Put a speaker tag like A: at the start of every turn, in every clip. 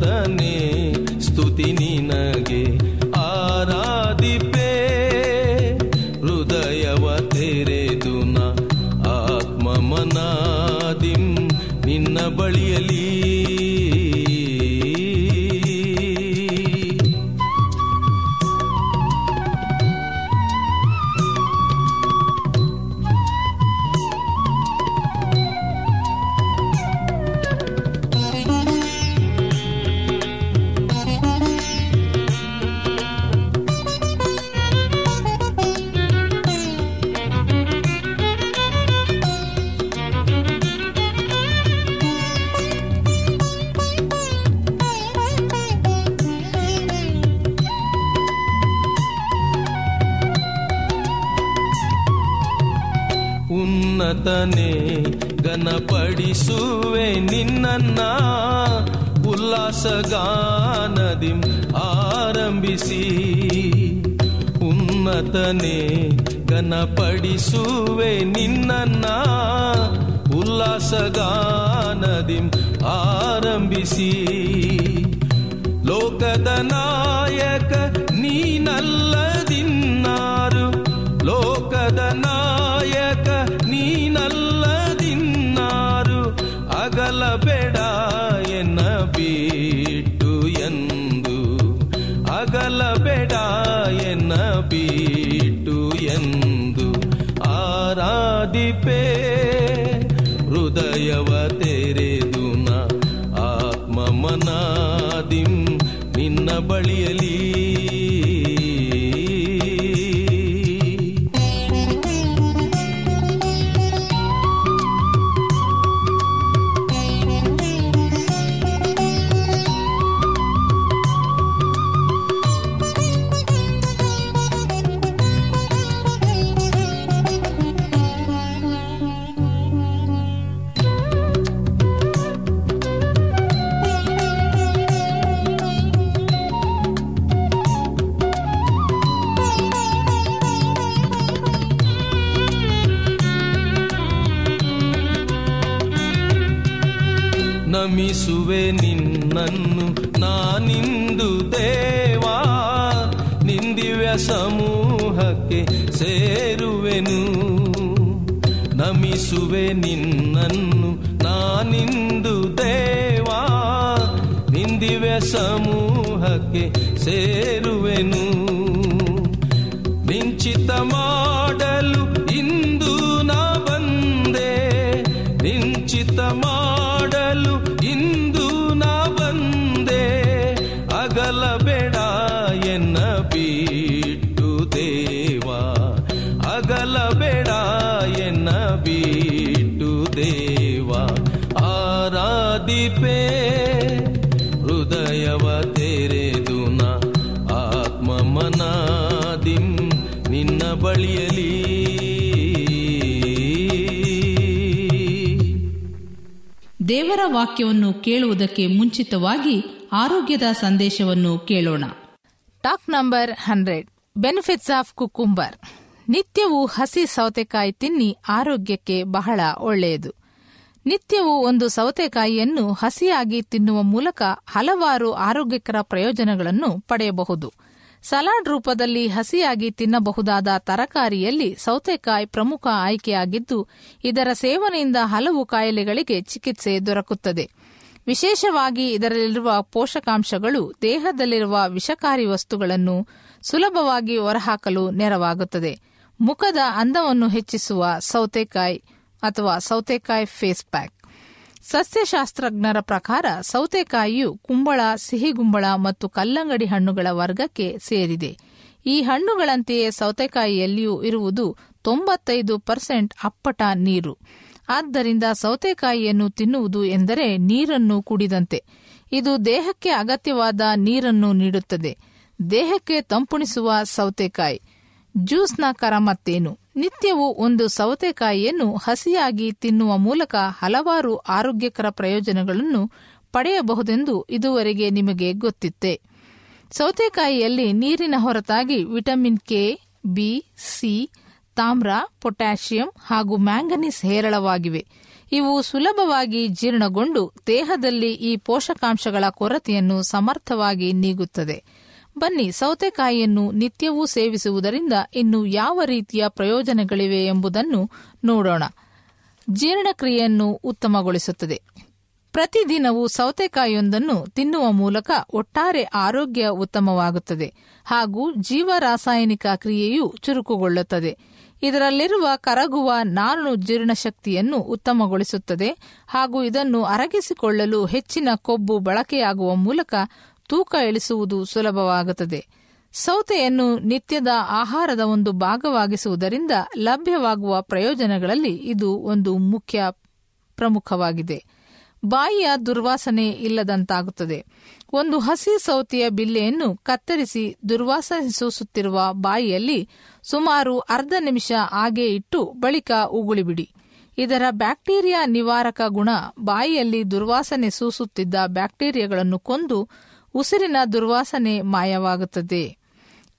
A: ತನ ಉನ್ನತನೆ ಗನಪಡಿಸುವೆ ನಿನ್ನ ಉಲ್ಲಾಸಗಾನದಿಂ ಆರಂಭಿಸಿ ಉನ್ನತನೆ ಘನಪಡಿಸುವೆ ನಿನ್ನ ಉಲ್ಲಾಸಗಾನದಿಂ ಆರಂಭಿಸಿ ಲೋಕದ ನಾಯಕ ನೀನಲ್ಲ
B: ನಿಂದು ದೇವಾ ನಿಂದಿವೆ ಸಮೂಹಕ್ಕೆ ಸೇರುವೆನು ವಾಕ್ಯವನ್ನು ಕೇಳುವುದಕ್ಕೆ ಮುಂಚಿತವಾಗಿ ಆರೋಗ್ಯದ ಸಂದೇಶವನ್ನು ಕೇಳೋಣ talk number hundred benefits of cucumber ನಿತ್ಯವೂ ಹಸಿ ಸೌತೆಕಾಯಿ ತಿನ್ನಿ ಆರೋಗ್ಯಕ್ಕೆ ಬಹಳ ಒಳ್ಳೆಯದು ನಿತ್ಯವೂ ಒಂದು ಸೌತೆಕಾಯಿಯನ್ನು ಹಸಿಯಾಗಿ ತಿನ್ನುವ ಮೂಲಕ ಹಲವಾರು ಆರೋಗ್ಯಕರ ಪ್ರಯೋಜನಗಳನ್ನು ಪಡೆಯಬಹುದು ಸಲಾಡ್ ರೂಪದಲ್ಲಿ ಹಸಿಯಾಗಿ ತಿನ್ನಬಹುದಾದ ತರಕಾರಿಯಲ್ಲಿ ಸೌತೆಕಾಯಿ ಪ್ರಮುಖ ಆಯ್ಕೆಯಾಗಿದ್ದು ಇದರ ಸೇವನೆಯಿಂದ ಹಲವು ಕಾಯಿಲೆಗಳಿಗೆ ಚಿಕಿತ್ಸೆ ದೊರಕುತ್ತದೆ ವಿಶೇಷವಾಗಿ ಇದರಲ್ಲಿರುವ ಪೋಷಕಾಂಶಗಳು ದೇಹದಲ್ಲಿರುವ ವಿಷಕಾರಿ ವಸ್ತುಗಳನ್ನು ಸುಲಭವಾಗಿ ಹೊರಹಾಕಲು ನೆರವಾಗುತ್ತದೆ ಮುಖದ ಅಂದವನ್ನು ಹೆಚ್ಚಿಸುವ ಸೌತೆಕಾಯಿ ಅಥವಾ ಸೌತೆಕಾಯಿ ಫೇಸ್ ಪ್ಯಾಕ್ ಸಸ್ಯಶಾಸ್ತ್ರಜ್ಞರ ಪ್ರಕಾರ ಸೌತೆಕಾಯಿಯು ಕುಂಬಳ ಸಿಹಿಗುಂಬಳ ಮತ್ತು ಕಲ್ಲಂಗಡಿ ಹಣ್ಣುಗಳ ವರ್ಗಕ್ಕೆ ಸೇರಿದೆ ಈ ಹಣ್ಣುಗಳಂತೆಯೇ ಸೌತೆಕಾಯಿಯಲ್ಲಿಯೂ ಇರುವುದು ತೊಂಬತ್ತೈದು ಪರ್ಸೆಂಟ್ ಅಪ್ಪಟ ನೀರು ಆದ್ದರಿಂದ ಸೌತೆಕಾಯಿಯನ್ನು ತಿನ್ನುವುದು ಎಂದರೆ ನೀರನ್ನು ಕುಡಿದಂತೆ ಇದು ದೇಹಕ್ಕೆ ಅಗತ್ಯವಾದ ನೀರನ್ನು ನೀಡುತ್ತದೆ ದೇಹಕ್ಕೆ ತಂಪುಣಿಸುವ ಸೌತೆಕಾಯಿ ಜ್ಯೂಸ್ನ ಮತ್ತೇನು ನಿತ್ಯವೂ ಒಂದು ಸೌತೆಕಾಯಿಯನ್ನು ಹಸಿಯಾಗಿ ತಿನ್ನುವ ಮೂಲಕ ಹಲವಾರು ಆರೋಗ್ಯಕರ ಪ್ರಯೋಜನಗಳನ್ನು ಪಡೆಯಬಹುದೆಂದು ಇದುವರೆಗೆ ನಿಮಗೆ ಗೊತ್ತಿತ್ತೆ ಸೌತೆಕಾಯಿಯಲ್ಲಿ ನೀರಿನ ಹೊರತಾಗಿ ವಿಟಮಿನ್ ಕೆ ಬಿ ಸಿ ತಾಮ್ರ ಪೊಟ್ಯಾಷಿಯಂ ಹಾಗೂ ಮ್ಯಾಂಗನೀಸ್ ಹೇರಳವಾಗಿವೆ ಇವು ಸುಲಭವಾಗಿ ಜೀರ್ಣಗೊಂಡು ದೇಹದಲ್ಲಿ ಈ ಪೋಷಕಾಂಶಗಳ ಕೊರತೆಯನ್ನು ಸಮರ್ಥವಾಗಿ ನೀಗುತ್ತದೆ ಬನ್ನಿ ಸೌತೆಕಾಯಿಯನ್ನು ನಿತ್ಯವೂ ಸೇವಿಸುವುದರಿಂದ ಇನ್ನು ಯಾವ ರೀತಿಯ ಪ್ರಯೋಜನಗಳಿವೆ ಎಂಬುದನ್ನು ನೋಡೋಣ ಜೀರ್ಣಕ್ರಿಯೆಯನ್ನು ಉತ್ತಮಗೊಳಿಸುತ್ತದೆ ಪ್ರತಿದಿನವೂ ಸೌತೆಕಾಯಿಯೊಂದನ್ನು ತಿನ್ನುವ ಮೂಲಕ ಒಟ್ಟಾರೆ ಆರೋಗ್ಯ ಉತ್ತಮವಾಗುತ್ತದೆ ಹಾಗೂ ಜೀವರಾಸಾಯನಿಕ ಕ್ರಿಯೆಯು ಚುರುಕುಗೊಳ್ಳುತ್ತದೆ ಇದರಲ್ಲಿರುವ ಕರಗುವ ನಾರು ಜೀರ್ಣಶಕ್ತಿಯನ್ನು ಉತ್ತಮಗೊಳಿಸುತ್ತದೆ ಹಾಗೂ ಇದನ್ನು ಅರಗಿಸಿಕೊಳ್ಳಲು ಹೆಚ್ಚಿನ ಕೊಬ್ಬು ಬಳಕೆಯಾಗುವ ಮೂಲಕ ತೂಕ ಇಳಿಸುವುದು ಸುಲಭವಾಗುತ್ತದೆ ಸೌತೆಯನ್ನು ನಿತ್ಯದ ಆಹಾರದ ಒಂದು ಭಾಗವಾಗಿಸುವುದರಿಂದ ಲಭ್ಯವಾಗುವ ಪ್ರಯೋಜನಗಳಲ್ಲಿ ಇದು ಒಂದು ಮುಖ್ಯ ಪ್ರಮುಖವಾಗಿದೆ ಬಾಯಿಯ ದುರ್ವಾಸನೆ ಇಲ್ಲದಂತಾಗುತ್ತದೆ ಒಂದು ಹಸಿ ಸೌತೆಯ ಬಿಲ್ಲೆಯನ್ನು ಕತ್ತರಿಸಿ ದುರ್ವಾಸನೆ ಸೂಸುತ್ತಿರುವ ಬಾಯಿಯಲ್ಲಿ ಸುಮಾರು ಅರ್ಧ ನಿಮಿಷ ಹಾಗೆ ಇಟ್ಟು ಬಳಿಕ ಉಗುಳಿಬಿಡಿ ಇದರ ಬ್ಯಾಕ್ಟೀರಿಯಾ ನಿವಾರಕ ಗುಣ ಬಾಯಿಯಲ್ಲಿ ದುರ್ವಾಸನೆ ಸೂಸುತ್ತಿದ್ದ ಬ್ಯಾಕ್ಟೀರಿಯಾಗಳನ್ನು ಕೊಂದು ಉಸಿರಿನ ದುರ್ವಾಸನೆ ಮಾಯವಾಗುತ್ತದೆ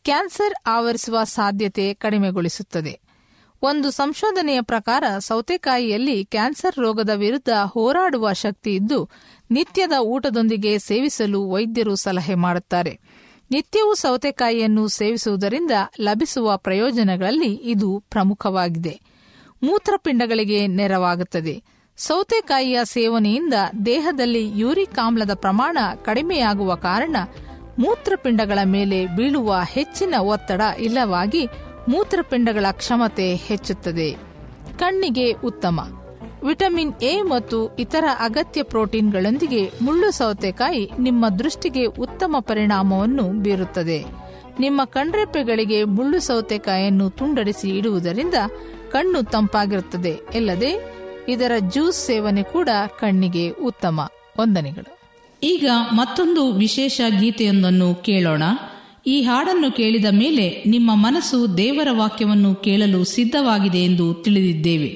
B: ಕ್ಯಾನ್ಸರ್ ಆವರಿಸುವ ಸಾಧ್ಯತೆ ಕಡಿಮೆಗೊಳಿಸುತ್ತದೆ ಒಂದು ಸಂಶೋಧನೆಯ ಪ್ರಕಾರ ಸೌತೆಕಾಯಿಯಲ್ಲಿ ಕ್ಯಾನ್ಸರ್ ರೋಗದ ವಿರುದ್ಧ ಹೋರಾಡುವ ಶಕ್ತಿ ಇದ್ದು ನಿತ್ಯದ ಊಟದೊಂದಿಗೆ ಸೇವಿಸಲು ವೈದ್ಯರು ಸಲಹೆ ಮಾಡುತ್ತಾರೆ ನಿತ್ಯವೂ ಸೌತೆಕಾಯಿಯನ್ನು ಸೇವಿಸುವುದರಿಂದ ಲಭಿಸುವ ಪ್ರಯೋಜನಗಳಲ್ಲಿ ಇದು ಪ್ರಮುಖವಾಗಿದೆ ಮೂತ್ರಪಿಂಡಗಳಿಗೆ ನೆರವಾಗುತ್ತದೆ ಸೌತೆಕಾಯಿಯ ಸೇವನೆಯಿಂದ ದೇಹದಲ್ಲಿ ಯೂರಿಕ್ ಆಮ್ಲದ ಪ್ರಮಾಣ ಕಡಿಮೆಯಾಗುವ ಕಾರಣ ಮೂತ್ರಪಿಂಡಗಳ ಮೇಲೆ ಬೀಳುವ ಹೆಚ್ಚಿನ ಒತ್ತಡ ಇಲ್ಲವಾಗಿ ಮೂತ್ರಪಿಂಡಗಳ ಕ್ಷಮತೆ ಹೆಚ್ಚುತ್ತದೆ ಕಣ್ಣಿಗೆ ಉತ್ತಮ ವಿಟಮಿನ್ ಎ ಮತ್ತು ಇತರ ಅಗತ್ಯ ಪ್ರೋಟೀನ್ಗಳೊಂದಿಗೆ ಮುಳ್ಳು ಸೌತೆಕಾಯಿ ನಿಮ್ಮ ದೃಷ್ಟಿಗೆ ಉತ್ತಮ ಪರಿಣಾಮವನ್ನು ಬೀರುತ್ತದೆ ನಿಮ್ಮ ಕಣ್ರೆಪ್ಪೆಗಳಿಗೆ ಮುಳ್ಳು ಸೌತೆಕಾಯಿಯನ್ನು ತುಂಡರಿಸಿ ಇಡುವುದರಿಂದ ಕಣ್ಣು ತಂಪಾಗಿರುತ್ತದೆ ಇಲ್ಲದೆ ಇದರ ಜ್ಯೂಸ್ ಸೇವನೆ ಕೂಡ ಕಣ್ಣಿಗೆ ಉತ್ತಮ ವಂದನೆಗಳು ಈಗ ಮತ್ತೊಂದು ವಿಶೇಷ ಗೀತೆಯೊಂದನ್ನು ಕೇಳೋಣ ಈ ಹಾಡನ್ನು ಕೇಳಿದ ಮೇಲೆ ನಿಮ್ಮ ಮನಸ್ಸು ದೇವರ ವಾಕ್ಯವನ್ನು ಕೇಳಲು ಸಿದ್ಧವಾಗಿದೆ ಎಂದು ತಿಳಿದಿದ್ದೇವೆ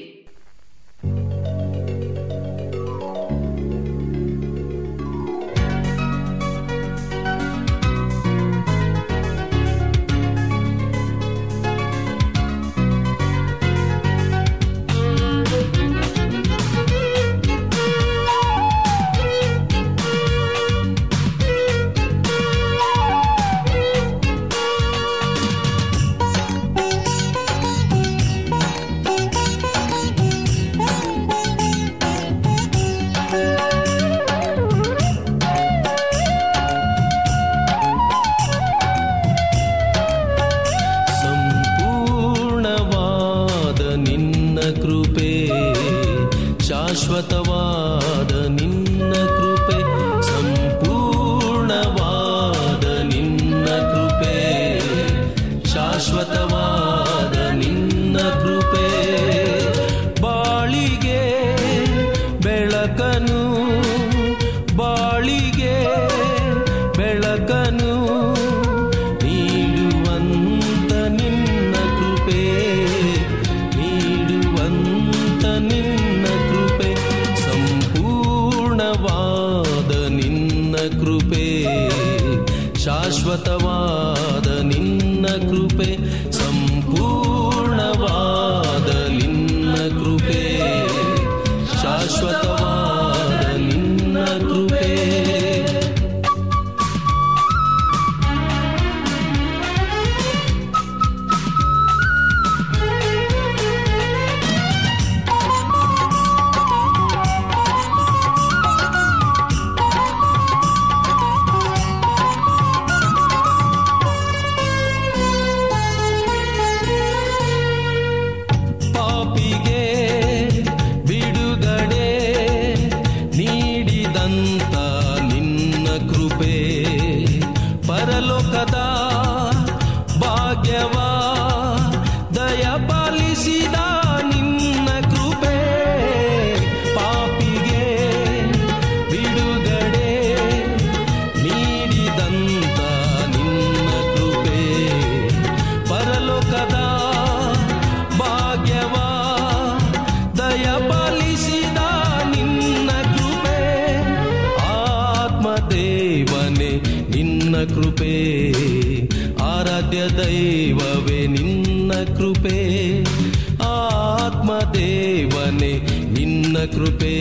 B: ದೇವನೆ ನಿನ್ನ ಕೃಪೆ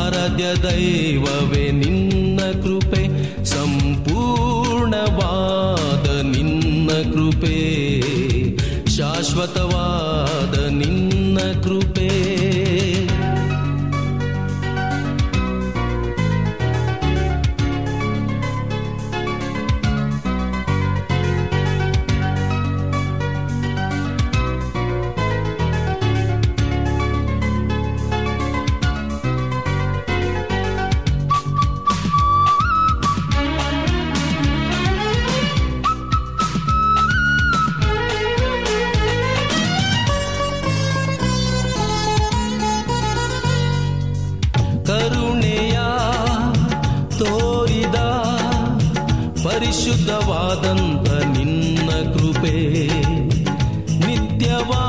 B: ಆರಾಧ್ಯ ದೈವವೇ ನಿನ್ನ ಕೃಪೆ ಸಂಪೂರ್ಣವಾದ ನಿನ್ನ ಕೃಪೆ ಶಾಶ್ವತವಾದ ನಿನ್ನ ಕೃಪೆ ಅದ್ಭುತವಾದಂತ ನಿನ್ನ ಕೃಪೆ ನಿತ್ಯವಾ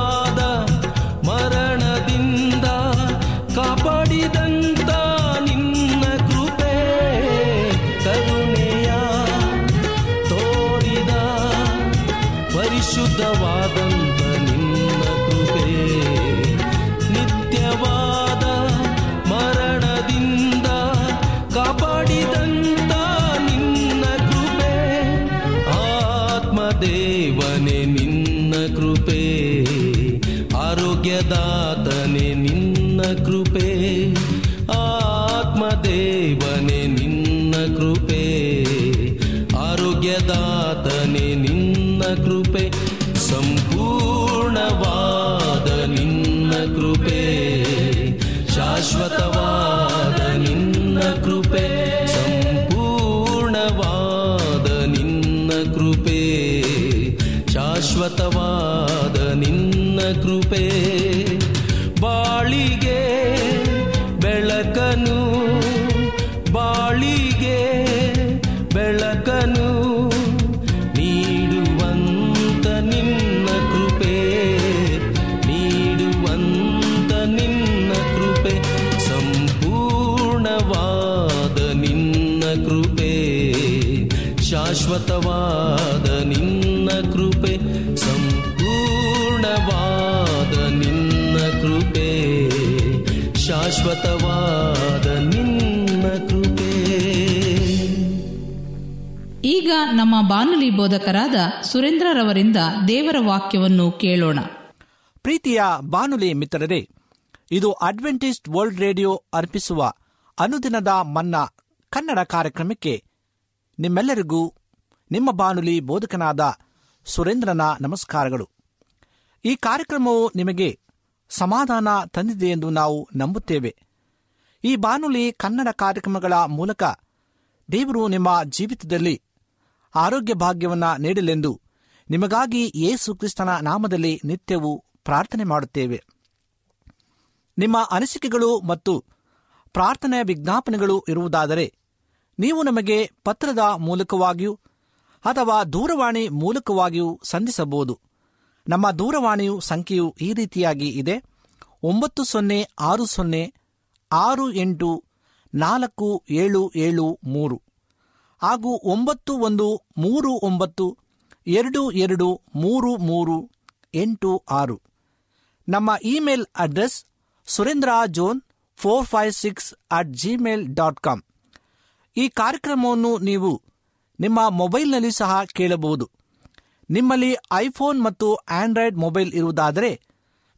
B: ಅನಂತವಾದ ನಿನ್ನ ಕೃಪೆ ಸಂಪೂರ್ಣವಾದ ನಿನ್ನ ಕೃಪೆ ಶಾಶ್ವತವಾದ ನಿನ್ನ ಕೃಪೆ ನಮ್ಮ ಬಾನುಲಿ ಬೋಧಕರಾದ ಸುರೇಂದ್ರರವರಿಂದ ದೇವರ ವಾಕ್ಯವನ್ನು ಕೇಳೋಣ
C: ಪ್ರೀತಿಯ ಬಾನುಲಿ ಮಿತ್ರರೇ ಇದು ಅಡ್ವೆಂಟಿಸ್ಟ್ ವರ್ಲ್ಡ್ ರೇಡಿಯೋ ಅರ್ಪಿಸುವ ಅನುದಿನದ ಮನ್ನ ಕನ್ನಡ ಕಾರ್ಯಕ್ರಮಕ್ಕೆ ನಿಮ್ಮೆಲ್ಲರಿಗೂ ನಿಮ್ಮ ಬಾನುಲಿ ಬೋಧಕನಾದ ಸುರೇಂದ್ರನ ನಮಸ್ಕಾರಗಳು ಈ ಕಾರ್ಯಕ್ರಮವು ನಿಮಗೆ ಸಮಾಧಾನ ತಂದಿದೆ ಎಂದು ನಾವು ನಂಬುತ್ತೇವೆ ಈ ಬಾನುಲಿ ಕನ್ನಡ ಕಾರ್ಯಕ್ರಮಗಳ ಮೂಲಕ ದೇವರು ನಿಮ್ಮ ಜೀವಿತದಲ್ಲಿ ಆರೋಗ್ಯ ಭಾಗ್ಯವನ್ನು ನೀಡಲೆಂದು ನಿಮಗಾಗಿ ಯೇಸು ಕ್ರಿಸ್ತನ ನಾಮದಲ್ಲಿ ನಿತ್ಯವೂ ಪ್ರಾರ್ಥನೆ ಮಾಡುತ್ತೇವೆ ನಿಮ್ಮ ಅನಿಸಿಕೆಗಳು ಮತ್ತು ಪ್ರಾರ್ಥನೆಯ ವಿಜ್ಞಾಪನೆಗಳು ಇರುವುದಾದರೆ ನೀವು ನಮಗೆ ಪತ್ರದ ಮೂಲಕವಾಗಿಯೂ ಅಥವಾ ದೂರವಾಣಿ ಮೂಲಕವಾಗಿಯೂ ಸಂಧಿಸಬಹುದು ನಮ್ಮ ದೂರವಾಣಿಯು ಸಂಖ್ಯೆಯು ಈ ರೀತಿಯಾಗಿ ಇದೆ ಒಂಬತ್ತು ಸೊನ್ನೆ ಆರು ಸೊನ್ನೆ ಆರು ಎಂಟು ನಾಲ್ಕು ಏಳು ಏಳು ಮೂರು ಹಾಗೂ ಒಂಬತ್ತು ಒಂದು ಮೂರು ಒಂಬತ್ತು ಎರಡು ಎರಡು ಮೂರು ಮೂರು ಎಂಟು ಆರು ನಮ್ಮ email address Surendra zone four five six at Gmail dot com ಈ ಕಾರ್ಯಕ್ರಮವನ್ನು ನೀವು ನಿಮ್ಮ ಮೊಬೈಲ್ನಲ್ಲಿ ಸಹ ಕೇಳಬಹುದು ನಿಮ್ಮಲ್ಲಿ ಐಫೋನ್ ಮತ್ತು ಆಂಡ್ರಾಯ್ಡ್ ಮೊಬೈಲ್ ಇರುವುದಾದರೆ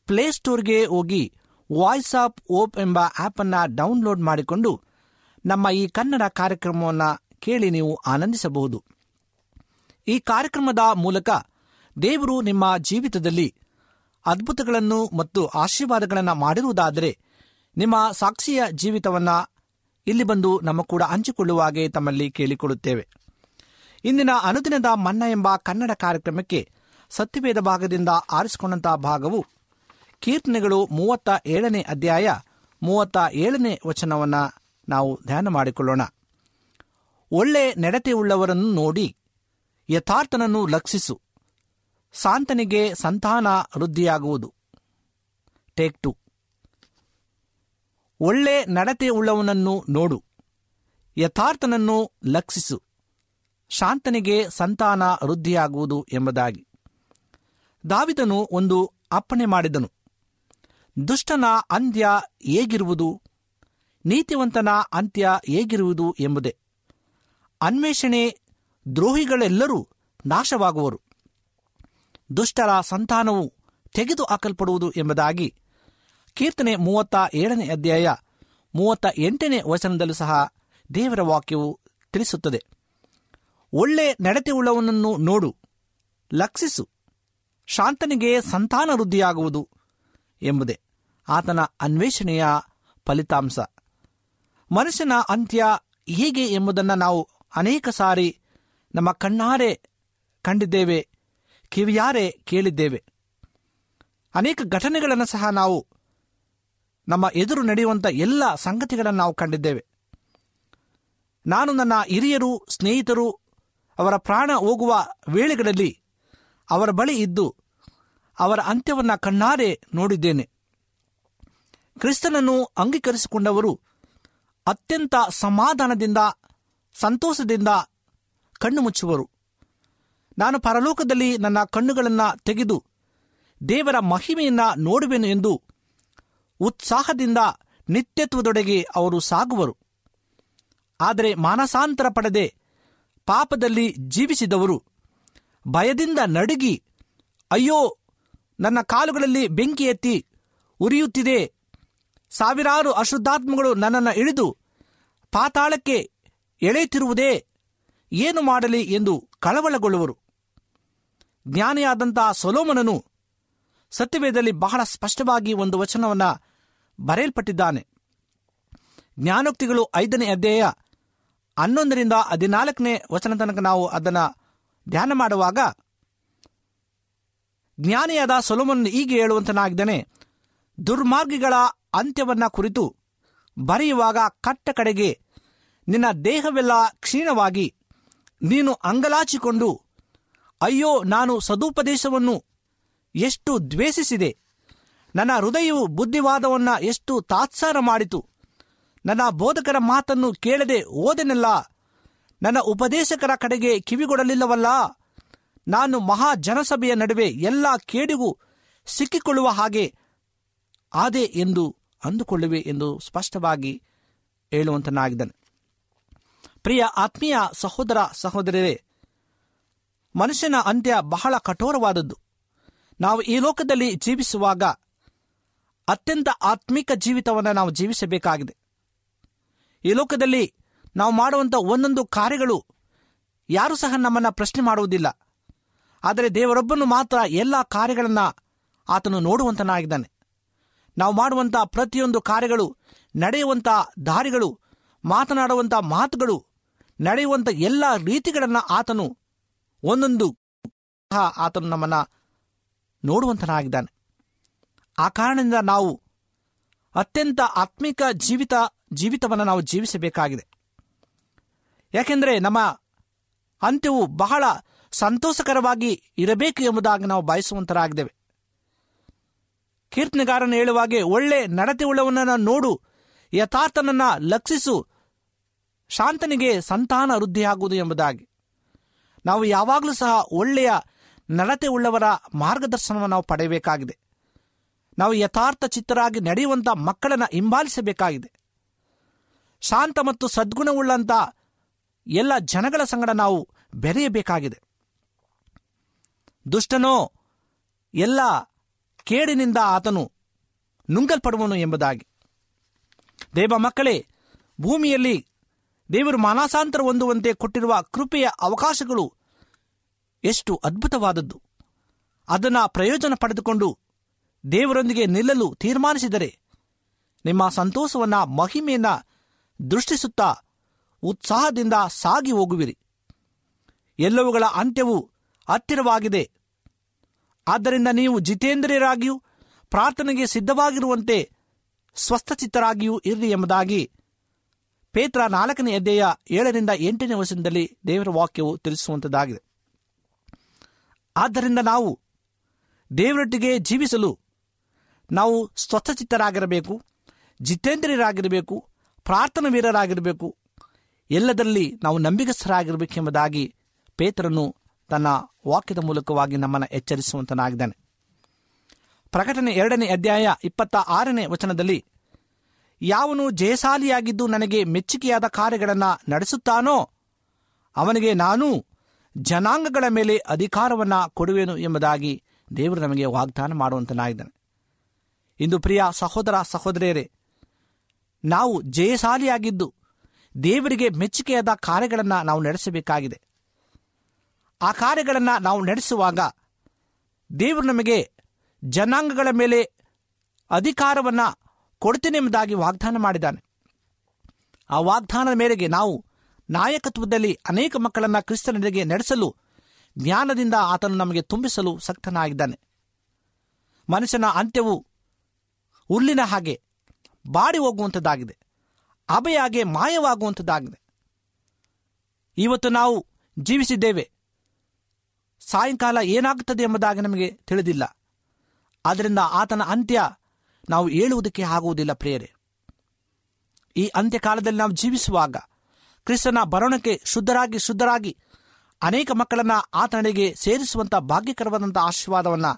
C: ಪ್ಲೇಸ್ಟೋರ್ಗೆ ಹೋಗಿ ವಾಯ್ಸ್ ಆಫ್ ಓಪ್ ಎಂಬ ಆ್ಯಪನ್ನು ಡೌನ್ಲೋಡ್ ಮಾಡಿಕೊಂಡು ನಮ್ಮ ಈ ಕನ್ನಡ ಕಾರ್ಯಕ್ರಮವನ್ನು ಕೇಳಿ ನೀವು ಆನಂದಿಸಬಹುದು ಈ ಕಾರ್ಯಕ್ರಮದ ಮೂಲಕ ದೇವರು ನಿಮ್ಮ ಜೀವಿತದಲ್ಲಿ ಅದ್ಭುತಗಳನ್ನು ಮತ್ತು ಆಶೀರ್ವಾದಗಳನ್ನು ಮಾಡಿರುವುದಾದರೆ ನಿಮ್ಮ ಸಾಕ್ಷಿಯ ಜೀವಿತವನ್ನು ಇಲ್ಲಿ ಬಂದು ನಮ್ಮ ಕೂಡ ಹಾಗೆ ತಮ್ಮಲ್ಲಿ ಕೇಳಿಕೊಳ್ಳುತ್ತೇವೆ ಇಂದಿನ ಅನುದಿನದ ಮನ್ನ ಎಂಬ ಕನ್ನಡ ಕಾರ್ಯಕ್ರಮಕ್ಕೆ ಸತ್ಯವೇದ ಭಾಗದಿಂದ ಆರಿಸಿಕೊಂಡಂತಹ ಭಾಗವು ಕೀರ್ತನೆಗಳು ಮೂವತ್ತ ಏಳನೇ ಅಧ್ಯಾಯ ಮೂವತ್ತ ಏಳನೇ ವಚನವನ್ನು ನಾವು ಧ್ಯಾನ ಮಾಡಿಕೊಳ್ಳೋಣ ಒಳ್ಳೆ ನಡತೆಯುಳ್ಳವರನ್ನು ನೋಡಿ ಯಥಾರ್ಥನನ್ನು ಲಕ್ಷಿಸು ಸಾಂತನಿಗೆ ಸಂತಾನ ವೃದ್ಧಿಯಾಗುವುದು ಟೇಕ್ ಟು ಒಳ್ಳೆ ನಡತೆಯುಳ್ಳವನನ್ನು ನೋಡು ಯಥಾರ್ಥನನ್ನು ಲಕ್ಷಿಸು ಶಾಂತನಿಗೆ ಸಂತಾನ ವೃದ್ಧಿಯಾಗುವುದು ಎಂಬುದಾಗಿ ದಾವಿದನು ಒಂದು ಅಪ್ಪಣೆ ಮಾಡಿದನು ದುಷ್ಟನ ಅಂತ್ಯ ಹೇಗಿರುವುದು ನೀತಿವಂತನ ಅಂತ್ಯ ಹೇಗಿರುವುದು ಎಂಬುದೇ ಅನ್ವೇಷಣೆ ದ್ರೋಹಿಗಳೆಲ್ಲರೂ ನಾಶವಾಗುವರು ದುಷ್ಟರ ಸಂತಾನವು ತೆಗೆದು ಹಾಕಲ್ಪಡುವುದು ಎಂಬುದಾಗಿ ಕೀರ್ತನೆ ಮೂವತ್ತ ಏಳನೇ ಅಧ್ಯಾಯ ಮೂವತ್ತ ಎಂಟನೇ ವಚನದಲ್ಲೂ ಸಹ ದೇವರ ವಾಕ್ಯವು ತಿಳಿಸುತ್ತದೆ ಒಳ್ಳೆ ಉಳ್ಳವನನ್ನು ನೋಡು ಲಕ್ಷಿಸು ಶಾಂತನಿಗೆ ಸಂತಾನ ವೃದ್ಧಿಯಾಗುವುದು ಎಂಬುದೇ ಆತನ ಅನ್ವೇಷಣೆಯ ಫಲಿತಾಂಶ ಮನುಷ್ಯನ ಅಂತ್ಯ ಹೇಗೆ ಎಂಬುದನ್ನು ನಾವು ಅನೇಕ ಸಾರಿ ನಮ್ಮ ಕಣ್ಣಾರೆ ಕಂಡಿದ್ದೇವೆ ಕಿವಿಯಾರೆ ಕೇಳಿದ್ದೇವೆ ಅನೇಕ ಘಟನೆಗಳನ್ನು ಸಹ ನಾವು ನಮ್ಮ ಎದುರು ನಡೆಯುವಂಥ ಎಲ್ಲ ಸಂಗತಿಗಳನ್ನು ನಾವು ಕಂಡಿದ್ದೇವೆ ನಾನು ನನ್ನ ಹಿರಿಯರು ಸ್ನೇಹಿತರು ಅವರ ಪ್ರಾಣ ಹೋಗುವ ವೇಳೆಗಳಲ್ಲಿ ಅವರ ಬಳಿ ಇದ್ದು ಅವರ ಅಂತ್ಯವನ್ನು ಕಣ್ಣಾರೆ ನೋಡಿದ್ದೇನೆ ಕ್ರಿಸ್ತನನ್ನು ಅಂಗೀಕರಿಸಿಕೊಂಡವರು ಅತ್ಯಂತ ಸಮಾಧಾನದಿಂದ ಸಂತೋಷದಿಂದ ಕಣ್ಣು ಮುಚ್ಚುವರು ನಾನು ಪರಲೋಕದಲ್ಲಿ ನನ್ನ ಕಣ್ಣುಗಳನ್ನು ತೆಗೆದು ದೇವರ ಮಹಿಮೆಯನ್ನು ನೋಡುವೆನು ಎಂದು ಉತ್ಸಾಹದಿಂದ ನಿತ್ಯತ್ವದೊಡೆಗೆ ಅವರು ಸಾಗುವರು ಆದರೆ ಮಾನಸಾಂತರ ಪಡೆದೆ ಪಾಪದಲ್ಲಿ ಜೀವಿಸಿದವರು ಭಯದಿಂದ ನಡುಗಿ ಅಯ್ಯೋ ನನ್ನ ಕಾಲುಗಳಲ್ಲಿ ಬೆಂಕಿ ಎತ್ತಿ ಉರಿಯುತ್ತಿದೆ ಸಾವಿರಾರು ಅಶುದ್ಧಾತ್ಮಗಳು ನನ್ನನ್ನು ಇಳಿದು ಪಾತಾಳಕ್ಕೆ ಎಳೆಯುತ್ತಿರುವುದೇ ಏನು ಮಾಡಲಿ ಎಂದು ಕಳವಳಗೊಳ್ಳುವರು ಜ್ಞಾನಿಯಾದಂಥ ಸೊಲೋಮನನು ಸತ್ಯವೇದದಲ್ಲಿ ಬಹಳ ಸ್ಪಷ್ಟವಾಗಿ ಒಂದು ವಚನವನ್ನು ಬರೆಯಲ್ಪಟ್ಟಿದ್ದಾನೆ ಜ್ಞಾನೋಕ್ತಿಗಳು ಐದನೇ ಅಧ್ಯಾಯ ಹನ್ನೊಂದರಿಂದ ಹದಿನಾಲ್ಕನೇ ವಚನ ತನಕ ನಾವು ಅದನ್ನು ಧ್ಯಾನ ಮಾಡುವಾಗ ಜ್ಞಾನಿಯಾದ ಸೊಲೋಮನ್ ಹೀಗೆ ಹೇಳುವಂತನಾಗಿದ್ದಾನೆ ದುರ್ಮಾರ್ಗಿಗಳ ಅಂತ್ಯವನ್ನು ಕುರಿತು ಬರೆಯುವಾಗ ಕಟ್ಟ ಕಡೆಗೆ ನಿನ್ನ ದೇಹವೆಲ್ಲ ಕ್ಷೀಣವಾಗಿ ನೀನು ಅಂಗಲಾಚಿಕೊಂಡು ಅಯ್ಯೋ ನಾನು ಸದುಪದೇಶವನ್ನು ಎಷ್ಟು ದ್ವೇಷಿಸಿದೆ ನನ್ನ ಹೃದಯವು ಬುದ್ಧಿವಾದವನ್ನ ಎಷ್ಟು ತಾತ್ಸಾರ ಮಾಡಿತು ನನ್ನ ಬೋಧಕರ ಮಾತನ್ನು ಕೇಳದೆ ಓದನೆಲ್ಲ ನನ್ನ ಉಪದೇಶಕರ ಕಡೆಗೆ ಕಿವಿಗೊಡಲಿಲ್ಲವಲ್ಲ ನಾನು ಮಹಾ ಜನಸಭೆಯ ನಡುವೆ ಎಲ್ಲ ಕೇಡಿಗೂ ಸಿಕ್ಕಿಕೊಳ್ಳುವ ಹಾಗೆ ಆದೆ ಎಂದು ಅಂದುಕೊಳ್ಳುವೆ ಎಂದು ಸ್ಪಷ್ಟವಾಗಿ ಹೇಳುವಂತನಾಗಿದ್ದನು ಪ್ರಿಯ ಆತ್ಮೀಯ ಸಹೋದರ ಸಹೋದರರೇ ಮನುಷ್ಯನ ಅಂತ್ಯ ಬಹಳ ಕಠೋರವಾದದ್ದು ನಾವು ಈ ಲೋಕದಲ್ಲಿ ಜೀವಿಸುವಾಗ ಅತ್ಯಂತ ಆತ್ಮಿಕ ಜೀವಿತವನ್ನು ನಾವು ಜೀವಿಸಬೇಕಾಗಿದೆ ಈ ಲೋಕದಲ್ಲಿ ನಾವು ಮಾಡುವಂಥ ಒಂದೊಂದು ಕಾರ್ಯಗಳು ಯಾರೂ ಸಹ ನಮ್ಮನ್ನು ಪ್ರಶ್ನೆ ಮಾಡುವುದಿಲ್ಲ ಆದರೆ ದೇವರೊಬ್ಬನು ಮಾತ್ರ ಎಲ್ಲ ಕಾರ್ಯಗಳನ್ನು ಆತನು ನೋಡುವಂತನಾಗಿದ್ದಾನೆ ನಾವು ಮಾಡುವಂಥ ಪ್ರತಿಯೊಂದು ಕಾರ್ಯಗಳು ನಡೆಯುವಂಥ ದಾರಿಗಳು ಮಾತನಾಡುವಂಥ ಮಾತುಗಳು ನಡೆಯುವಂಥ ಎಲ್ಲ ರೀತಿಗಳನ್ನು ಆತನು ಒಂದೊಂದು ಆತನು ನಮ್ಮನ್ನು ನೋಡುವಂತನಾಗಿದ್ದಾನೆ ಆ ಕಾರಣದಿಂದ ನಾವು ಅತ್ಯಂತ ಆತ್ಮಿಕ ಜೀವಿತ ಜೀವಿತವನ್ನು ನಾವು ಜೀವಿಸಬೇಕಾಗಿದೆ ಯಾಕೆಂದರೆ ನಮ್ಮ ಅಂತ್ಯವು ಬಹಳ ಸಂತೋಷಕರವಾಗಿ ಇರಬೇಕು ಎಂಬುದಾಗಿ ನಾವು ಬಯಸುವಂತರಾಗಿದ್ದೇವೆ ಕೀರ್ತನೆಗಾರನ ಹೇಳುವಾಗೆ ಒಳ್ಳೆ ನಡತೆ ಉಳ್ಳವನನ್ನು ನೋಡು ಯಥಾರ್ಥನನ್ನ ಲಕ್ಷಿಸು ಶಾಂತನಿಗೆ ಸಂತಾನ ವೃದ್ಧಿಯಾಗುವುದು ಎಂಬುದಾಗಿ ನಾವು ಯಾವಾಗಲೂ ಸಹ ಒಳ್ಳೆಯ ನಡತೆ ಉಳ್ಳವರ ಮಾರ್ಗದರ್ಶನವನ್ನು ನಾವು ಪಡೆಯಬೇಕಾಗಿದೆ ನಾವು ಯಥಾರ್ಥ ಚಿತ್ತರಾಗಿ ನಡೆಯುವಂಥ ಮಕ್ಕಳನ್ನು ಹಿಂಬಾಲಿಸಬೇಕಾಗಿದೆ ಶಾಂತ ಮತ್ತು ಸದ್ಗುಣವುಳ್ಳಂಥ ಎಲ್ಲ ಜನಗಳ ಸಂಗಡ ನಾವು ಬೆರೆಯಬೇಕಾಗಿದೆ ದುಷ್ಟನೋ ಎಲ್ಲ ಕೇಡಿನಿಂದ ಆತನು ನುಂಗಲ್ಪಡುವನು ಎಂಬುದಾಗಿ ದೇವ ಮಕ್ಕಳೇ ಭೂಮಿಯಲ್ಲಿ ದೇವರು ಮಾನಸಾಂತರ ಹೊಂದುವಂತೆ ಕೊಟ್ಟಿರುವ ಕೃಪೆಯ ಅವಕಾಶಗಳು ಎಷ್ಟು ಅದ್ಭುತವಾದದ್ದು ಅದನ್ನು ಪ್ರಯೋಜನ ಪಡೆದುಕೊಂಡು ದೇವರೊಂದಿಗೆ ನಿಲ್ಲಲು ತೀರ್ಮಾನಿಸಿದರೆ ನಿಮ್ಮ ಸಂತೋಷವನ್ನು ಮಹಿಮೆಯನ್ನು ದೃಷ್ಟಿಸುತ್ತಾ ಉತ್ಸಾಹದಿಂದ ಸಾಗಿ ಹೋಗುವಿರಿ ಎಲ್ಲವುಗಳ ಅಂತ್ಯವು ಹತ್ತಿರವಾಗಿದೆ ಆದ್ದರಿಂದ ನೀವು ಜಿತೇಂದ್ರಿಯರಾಗಿಯೂ ಪ್ರಾರ್ಥನೆಗೆ ಸಿದ್ಧವಾಗಿರುವಂತೆ ಸ್ವಸ್ಥಚಿತ್ತರಾಗಿಯೂ ಇರಲಿ ಎಂಬುದಾಗಿ ಪೇತ್ರ ನಾಲ್ಕನೇ ಅಧ್ಯಾಯ ಏಳರಿಂದ ಎಂಟನೇ ವಚನದಲ್ಲಿ ದೇವರ ವಾಕ್ಯವು ತಿಳಿಸುವಂತದಾಗಿದೆ ಆದ್ದರಿಂದ ನಾವು ದೇವರೊಟ್ಟಿಗೆ ಜೀವಿಸಲು ನಾವು ಸ್ವಚ್ಛಚಿತ್ತರಾಗಿರಬೇಕು ಜಿತೇಂದ್ರಿಯರಾಗಿರಬೇಕು ಪ್ರಾರ್ಥನಾ ವೀರರಾಗಿರಬೇಕು ಎಲ್ಲದರಲ್ಲಿ ನಾವು ನಂಬಿಕಸ್ಥರಾಗಿರಬೇಕೆಂಬುದಾಗಿ ಪೇತ್ರನು ತನ್ನ ವಾಕ್ಯದ ಮೂಲಕವಾಗಿ ನಮ್ಮನ್ನು ಎಚ್ಚರಿಸುವಂತನಾಗಿದ್ದಾನೆ ಪ್ರಕಟಣೆ ಎರಡನೇ ಅಧ್ಯಾಯ ಇಪ್ಪತ್ತ ಆರನೇ ವಚನದಲ್ಲಿ ಯಾವನು ಜಯಶಾಲಿಯಾಗಿದ್ದು ನನಗೆ ಮೆಚ್ಚುಗೆಯಾದ ಕಾರ್ಯಗಳನ್ನು ನಡೆಸುತ್ತಾನೋ ಅವನಿಗೆ ನಾನು ಜನಾಂಗಗಳ ಮೇಲೆ ಅಧಿಕಾರವನ್ನು ಕೊಡುವೆನು ಎಂಬುದಾಗಿ ದೇವರು ನಮಗೆ ವಾಗ್ದಾನ ಮಾಡುವಂತನಾಗಿದ್ದಾನೆ ಇಂದು ಪ್ರಿಯ ಸಹೋದರ ಸಹೋದರಿಯರೇ ನಾವು ಜಯಶಾಲಿಯಾಗಿದ್ದು ದೇವರಿಗೆ ಮೆಚ್ಚುಗೆಯಾದ ಕಾರ್ಯಗಳನ್ನು ನಾವು ನಡೆಸಬೇಕಾಗಿದೆ ಆ ಕಾರ್ಯಗಳನ್ನು ನಾವು ನಡೆಸುವಾಗ ದೇವರು ನಮಗೆ ಜನಾಂಗಗಳ ಮೇಲೆ ಅಧಿಕಾರವನ್ನು ಎಂಬುದಾಗಿ ವಾಗ್ದಾನ ಮಾಡಿದ್ದಾನೆ ಆ ವಾಗ್ದಾನದ ಮೇರೆಗೆ ನಾವು ನಾಯಕತ್ವದಲ್ಲಿ ಅನೇಕ ಮಕ್ಕಳನ್ನು ಕ್ರಿಸ್ತನಿಗೆ ನಡೆಸಲು ಜ್ಞಾನದಿಂದ ಆತನು ನಮಗೆ ತುಂಬಿಸಲು ಸಕ್ತನಾಗಿದ್ದಾನೆ ಮನುಷ್ಯನ ಅಂತ್ಯವು ಹುಲ್ಲಿನ ಹಾಗೆ ಬಾಡಿ ಹೋಗುವಂಥದ್ದಾಗಿದೆ ಅಭೆಯಾಗೆ ಮಾಯವಾಗುವಂಥದ್ದಾಗಿದೆ ಇವತ್ತು ನಾವು ಜೀವಿಸಿದ್ದೇವೆ ಸಾಯಂಕಾಲ ಏನಾಗುತ್ತದೆ ಎಂಬುದಾಗಿ ನಮಗೆ ತಿಳಿದಿಲ್ಲ ಆದ್ದರಿಂದ ಆತನ ಅಂತ್ಯ ನಾವು ಹೇಳುವುದಕ್ಕೆ ಆಗುವುದಿಲ್ಲ ಪ್ರೇರೆ ಈ ಅಂತ್ಯಕಾಲದಲ್ಲಿ ನಾವು ಜೀವಿಸುವಾಗ ಕ್ರಿಸ್ತನ ಬರೋಣಕ್ಕೆ ಶುದ್ಧರಾಗಿ ಶುದ್ಧರಾಗಿ ಅನೇಕ ಮಕ್ಕಳನ್ನು ಆತನಿಗೆ ಸೇರಿಸುವಂಥ ಭಾಗ್ಯಕರವಾದಂಥ ಆಶೀರ್ವಾದವನ್ನು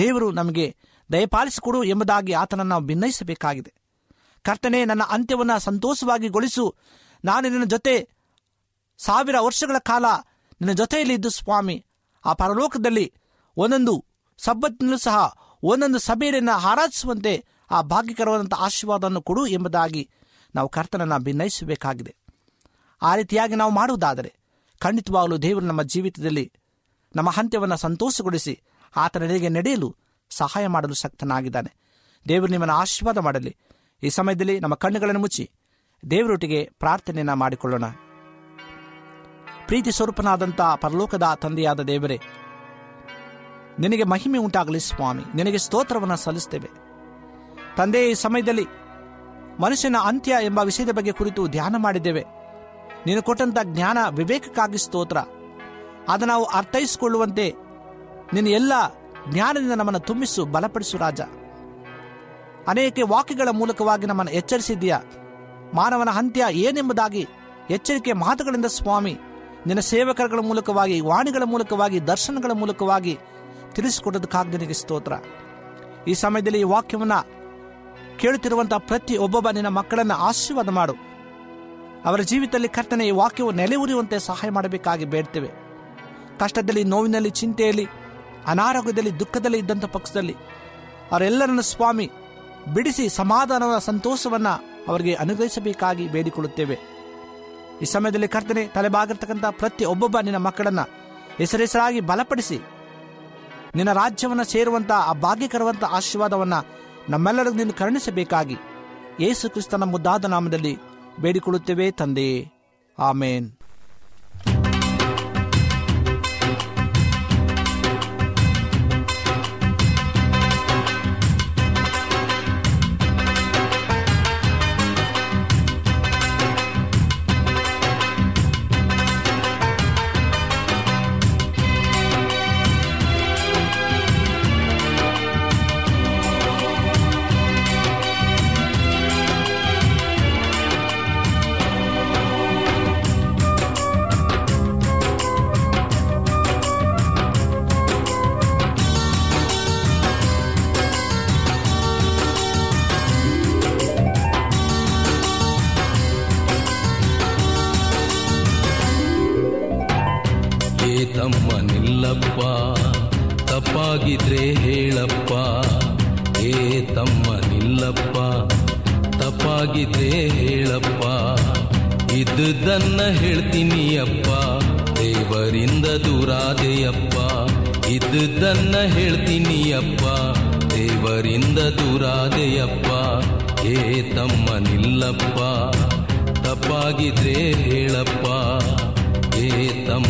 C: ದೇವರು ನಮಗೆ ದಯಪಾಲಿಸಿಕೊಡು ಎಂಬುದಾಗಿ ಆತನನ್ನು ನಾವು ಭಿನ್ನಯಿಸಬೇಕಾಗಿದೆ ಕರ್ತನೆ ನನ್ನ ಅಂತ್ಯವನ್ನು ಸಂತೋಷವಾಗಿಗೊಳಿಸು ನಾನು ನಿನ್ನ ಜೊತೆ ಸಾವಿರ ವರ್ಷಗಳ ಕಾಲ ನಿನ್ನ ಜೊತೆಯಲ್ಲಿ ಇದ್ದು ಸ್ವಾಮಿ ಆ ಪರಲೋಕದಲ್ಲಿ ಒಂದೊಂದು ಸಬ್ಬತ್ತಿನಲ್ಲೂ ಸಹ ಒಂದೊಂದು ಸಭೆಯನ್ನು ಆರಾಧಿಸುವಂತೆ ಆ ಭಾಗ್ಯಕರವಾದಂಥ ಆಶೀರ್ವಾದವನ್ನು ಕೊಡು ಎಂಬುದಾಗಿ ನಾವು ಕರ್ತನನ್ನು ಭಿನ್ನಯಿಸಬೇಕಾಗಿದೆ ಆ ರೀತಿಯಾಗಿ ನಾವು ಮಾಡುವುದಾದರೆ ಖಂಡಿತವಾಗಲೂ ದೇವರು ನಮ್ಮ ಜೀವಿತದಲ್ಲಿ ನಮ್ಮ ಅಂತ್ಯವನ್ನು ಸಂತೋಷಗೊಳಿಸಿ ಆತನೆಡೆಗೆ ನಡೆಯಲು ಸಹಾಯ ಮಾಡಲು ಶಕ್ತನಾಗಿದ್ದಾನೆ ದೇವರು ನಿಮ್ಮನ್ನು ಆಶೀರ್ವಾದ ಮಾಡಲಿ ಈ ಸಮಯದಲ್ಲಿ ನಮ್ಮ ಕಣ್ಣುಗಳನ್ನು ಮುಚ್ಚಿ ದೇವರೊಟ್ಟಿಗೆ ಪ್ರಾರ್ಥನೆಯನ್ನು ಮಾಡಿಕೊಳ್ಳೋಣ ಪ್ರೀತಿ ಸ್ವರೂಪನಾದಂಥ ಪರಲೋಕದ ತಂದೆಯಾದ ದೇವರೇ ನಿನಗೆ ಮಹಿಮೆ ಉಂಟಾಗಲಿ ಸ್ವಾಮಿ ನಿನಗೆ ಸ್ತೋತ್ರವನ್ನು ಸಲ್ಲಿಸ್ತೇವೆ ತಂದೆ ಈ ಸಮಯದಲ್ಲಿ ಮನುಷ್ಯನ ಅಂತ್ಯ ಎಂಬ ವಿಷಯದ ಬಗ್ಗೆ ಕುರಿತು ಧ್ಯಾನ ಮಾಡಿದ್ದೇವೆ ನೀನು ಕೊಟ್ಟಂಥ ಜ್ಞಾನ ವಿವೇಕಕ್ಕಾಗಿ ಸ್ತೋತ್ರ ಅದು ನಾವು ಅರ್ಥೈಸಿಕೊಳ್ಳುವಂತೆ ನಿನ್ನ ಎಲ್ಲ ಜ್ಞಾನದಿಂದ ನಮ್ಮನ್ನು ತುಂಬಿಸು ಬಲಪಡಿಸು ರಾಜ ಅನೇಕ ವಾಕ್ಯಗಳ ಮೂಲಕವಾಗಿ ನಮ್ಮನ್ನು ಎಚ್ಚರಿಸಿದ್ದೀಯ ಮಾನವನ ಅಂತ್ಯ ಏನೆಂಬುದಾಗಿ ಎಚ್ಚರಿಕೆ ಮಾತುಗಳಿಂದ ಸ್ವಾಮಿ ನಿನ್ನ ಸೇವಕರಗಳ ಮೂಲಕವಾಗಿ ವಾಣಿಗಳ ಮೂಲಕವಾಗಿ ದರ್ಶನಗಳ ಮೂಲಕವಾಗಿ ತಿಳಿಸಿಕೊಡೋದಕ್ಕಾಗಿ ನಿನಗೆ ಸ್ತೋತ್ರ ಈ ಸಮಯದಲ್ಲಿ ಈ ವಾಕ್ಯವನ್ನು ಕೇಳುತ್ತಿರುವಂಥ ಪ್ರತಿ ಒಬ್ಬೊಬ್ಬ ನಿನ್ನ ಮಕ್ಕಳನ್ನು ಆಶೀರ್ವಾದ ಮಾಡು ಅವರ ಜೀವಿತದಲ್ಲಿ ಕರ್ತನೆ ಈ ವಾಕ್ಯವು ನೆಲೆ ಉರಿಯುವಂತೆ ಸಹಾಯ ಮಾಡಬೇಕಾಗಿ ಬೇಡ್ತೇವೆ ಕಷ್ಟದಲ್ಲಿ ನೋವಿನಲ್ಲಿ ಚಿಂತೆಯಲ್ಲಿ ಅನಾರೋಗ್ಯದಲ್ಲಿ ದುಃಖದಲ್ಲಿ ಇದ್ದಂಥ ಪಕ್ಷದಲ್ಲಿ ಅವರೆಲ್ಲರನ್ನು ಸ್ವಾಮಿ ಬಿಡಿಸಿ ಸಮಾಧಾನದ ಸಂತೋಷವನ್ನು ಅವರಿಗೆ ಅನುಗ್ರಹಿಸಬೇಕಾಗಿ ಬೇಡಿಕೊಳ್ಳುತ್ತೇವೆ ಈ ಸಮಯದಲ್ಲಿ ಕರ್ತನೆ ತಲೆಬಾಗಿರ್ತಕ್ಕಂಥ ಪ್ರತಿ ಒಬ್ಬೊಬ್ಬ ನಿನ್ನ ಮಕ್ಕಳನ್ನು ಹೆಸರೆಸರಾಗಿ ಬಲಪಡಿಸಿ ನಿನ್ನ ರಾಜ್ಯವನ್ನು ಸೇರುವಂತಹ ಆ ಭಾಗ್ಯಕರವಂಥ ಆಶೀರ್ವಾದವನ್ನ ನಮ್ಮೆಲ್ಲರಿಗೂ ನೀನು ಕರುಣಿಸಬೇಕಾಗಿ ಯೇಸು ಕ್ರಿಸ್ತನ ಮುದ್ದಾದ ನಾಮದಲ್ಲಿ ಬೇಡಿಕೊಳ್ಳುತ್ತೇವೆ ತಂದೆಯೇ ಆಮೇನ್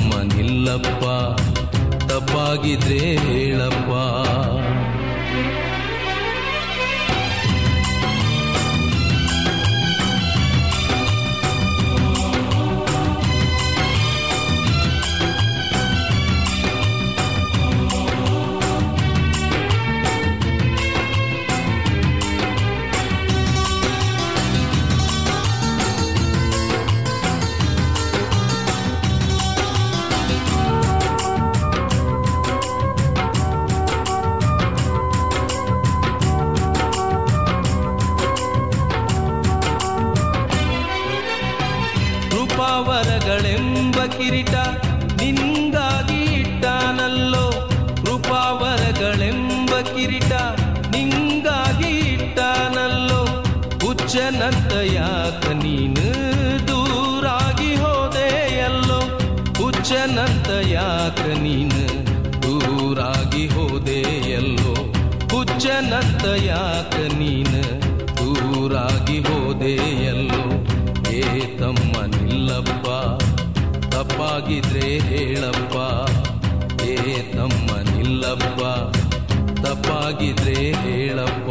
C: ಸುಮ್ಮನಿಲ್ಲಪ್ಪ ತಪ್ಪಾಗಿದ್ರೆ ಹೇಳಪ್ಪ ಉಚ್ಚನಂತ ಯಾಕ ನೀನು ದೂರಾಗಿ ಹೋದೆ ಎಲ್ಲೋ ಹುಚ್ಚನಂತ ಯಾಕ ನೀನು ದೂರಾಗಿ ಹೋದೆ ಎಲ್ಲೋ ಹುಚ್ಚನಂತ ಯಾಕ ನೀನು ದೂರಾಗಿ ಹೋದೆ ಎಲ್ಲೋ ಏ ತಮ್ಮ ನಿಲ್ಲಪ್ಪ ತಪ್ಪಾಗಿದ್ರೆ ಹೇಳಪ್ಪ ಏ ತಮ್ಮ ನಿಲ್ಲಪ್ಪ ತಪ್ಪಾಗಿದ್ರೆ ಹೇಳಪ್ಪ